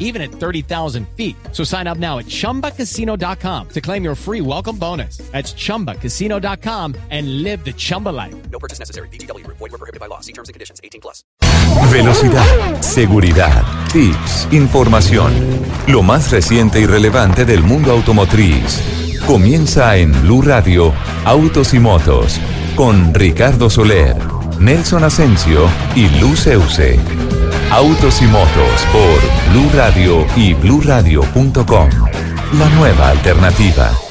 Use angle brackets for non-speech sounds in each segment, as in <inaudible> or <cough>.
even at 30,000 feet. So sign up now at chumbacasino.com to claim your free welcome bonus. That's chumbacasino.com and live the Chumba life. No purchase necessary. BGW. Void were prohibited by law. See terms and conditions. 18 plus. Velocidad, seguridad, tips, información. Lo más reciente y relevante del mundo automotriz. Comienza en Blue Radio, Autos y Motos, con Ricardo Soler, Nelson Asensio y Luz Euse. Autos y Motos por Blue Radio y BlueRadio.com. La nueva alternativa.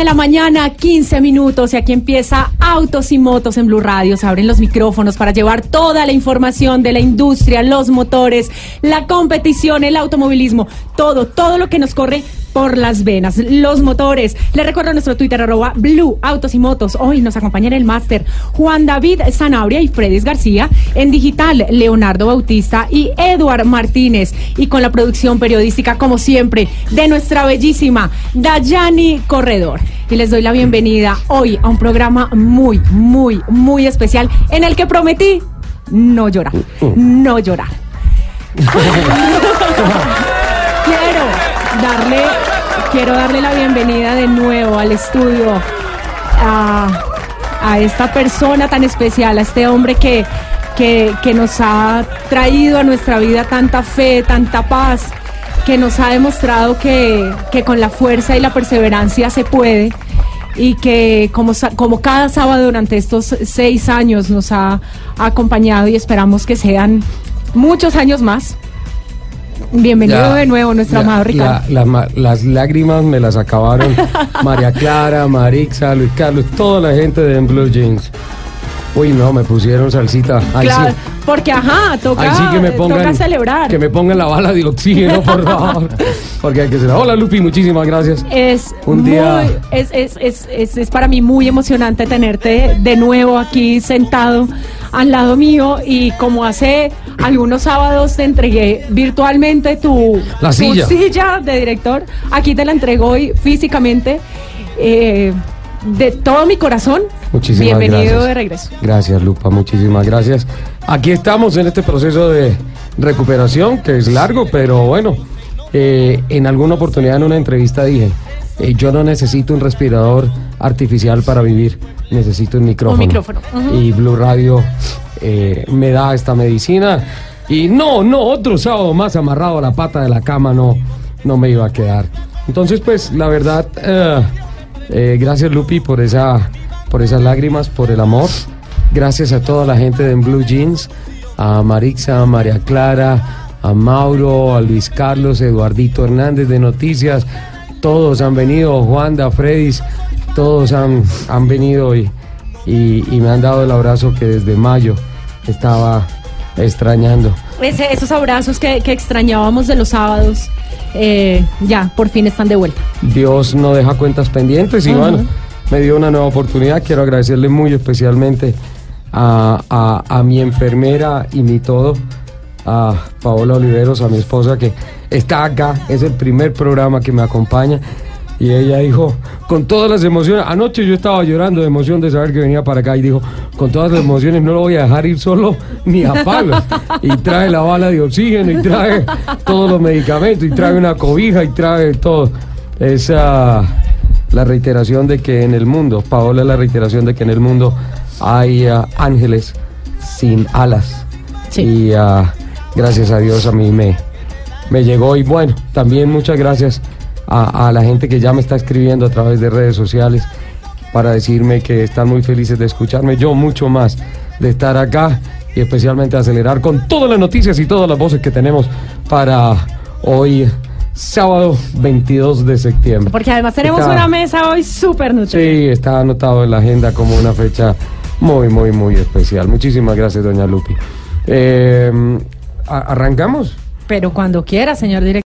De la mañana, 15 minutos, y aquí empieza Autos y Motos en Blue Radio. Se abren los micrófonos para llevar toda la información de la industria, los motores, la competición, el automovilismo, todo, todo lo que nos corre por las venas, los motores. Le recuerdo nuestro Twitter arroba Blue Autos y Motos. Hoy nos acompaña en el máster Juan David Zanabria y Fredis García. En digital, Leonardo Bautista y Eduard Martínez. Y con la producción periodística, como siempre, de nuestra bellísima Dayani Corredor. Y les doy la bienvenida hoy a un programa muy, muy, muy especial en el que prometí no llorar, no llorar. <laughs> Quiero darle, quiero darle la bienvenida de nuevo al estudio a, a esta persona tan especial, a este hombre que, que, que nos ha traído a nuestra vida tanta fe, tanta paz, que nos ha demostrado que, que con la fuerza y la perseverancia se puede y que como, como cada sábado durante estos seis años nos ha acompañado y esperamos que sean muchos años más. Bienvenido Ya, de nuevo, nuestro ya, amado Ricardo. la- la ma- las lágrimas me las acabaron <laughs> María Clara, Marixa, Luis Carlos, toda la gente de En Blue Jeans. Uy, no, me pusieron salsita. Ahí Claro, sí, porque ajá, toca, ahí sí que me pongan, toca celebrar. que me pongan la bala de oxígeno, <laughs> por favor. Porque hay que celebrar. Hola, Lupi, muchísimas gracias. Es Un día- muy- es, es, es, es, es para mí muy emocionante tenerte de nuevo aquí sentado al lado mío y como hace algunos sábados te entregué virtualmente tu, La tu silla. silla de director, aquí te la entrego hoy físicamente eh, de todo mi corazón. Muchísimas Bienvenido gracias. de regreso. Gracias, Lupa, muchísimas gracias. Aquí estamos en este proceso de recuperación, que es largo, pero bueno, eh, en alguna oportunidad en una entrevista dije, eh, yo no necesito un respirador artificial para vivir, necesito un micrófono. micrófono, ujú. Y Blue Radio eh, me da esta medicina. Y no, no, otro sábado más amarrado a la pata de la cama no, no me iba a quedar. Entonces, pues, la verdad, eh, gracias Lupi por esa, por esas lágrimas, por el amor. Gracias a toda la gente de Blue Jeans, a Marixa, a María Clara, a Mauro, a Luis Carlos, Eduardito Hernández de Noticias. Todos han venido, Juanda, Fredis, todos han, han venido y, y, me han dado el abrazo que desde mayo estaba extrañando. Esos abrazos que, que extrañábamos de los sábados, eh, ya, por fin están de vuelta. Dios no deja cuentas pendientes y bueno, me dio una nueva oportunidad. Quiero agradecerle muy especialmente a, a- a mi enfermera y mi todo, a Paola Oliveros, a mi esposa que está acá. Es el primer programa que me acompaña. Y ella dijo, con todas las emociones, anoche yo estaba llorando de emoción de saber que venía para acá y dijo, con todas las emociones no lo voy a dejar ir solo ni a palos. Y trae la bala de oxígeno y trae todos los medicamentos y trae una cobija y trae todo. Esa la reiteración de que en el mundo, Paola, la reiteración de que en el mundo hay ah, ángeles sin alas. Sí. Y ah, gracias a Dios a mí me, me llegó. Y bueno, también muchas gracias a, la gente que ya me está escribiendo a través de redes sociales para decirme que están muy felices de escucharme, yo mucho más de estar acá y especialmente acelerar con todas las noticias y todas las voces que tenemos para hoy sábado 22 de septiembre. Porque además tenemos una mesa hoy súper nutrida. Sí, está anotado en la agenda como una fecha muy, muy, muy especial. Muchísimas gracias, doña Lupi. Eh, ¿Arrancamos? Pero cuando quiera, señor director.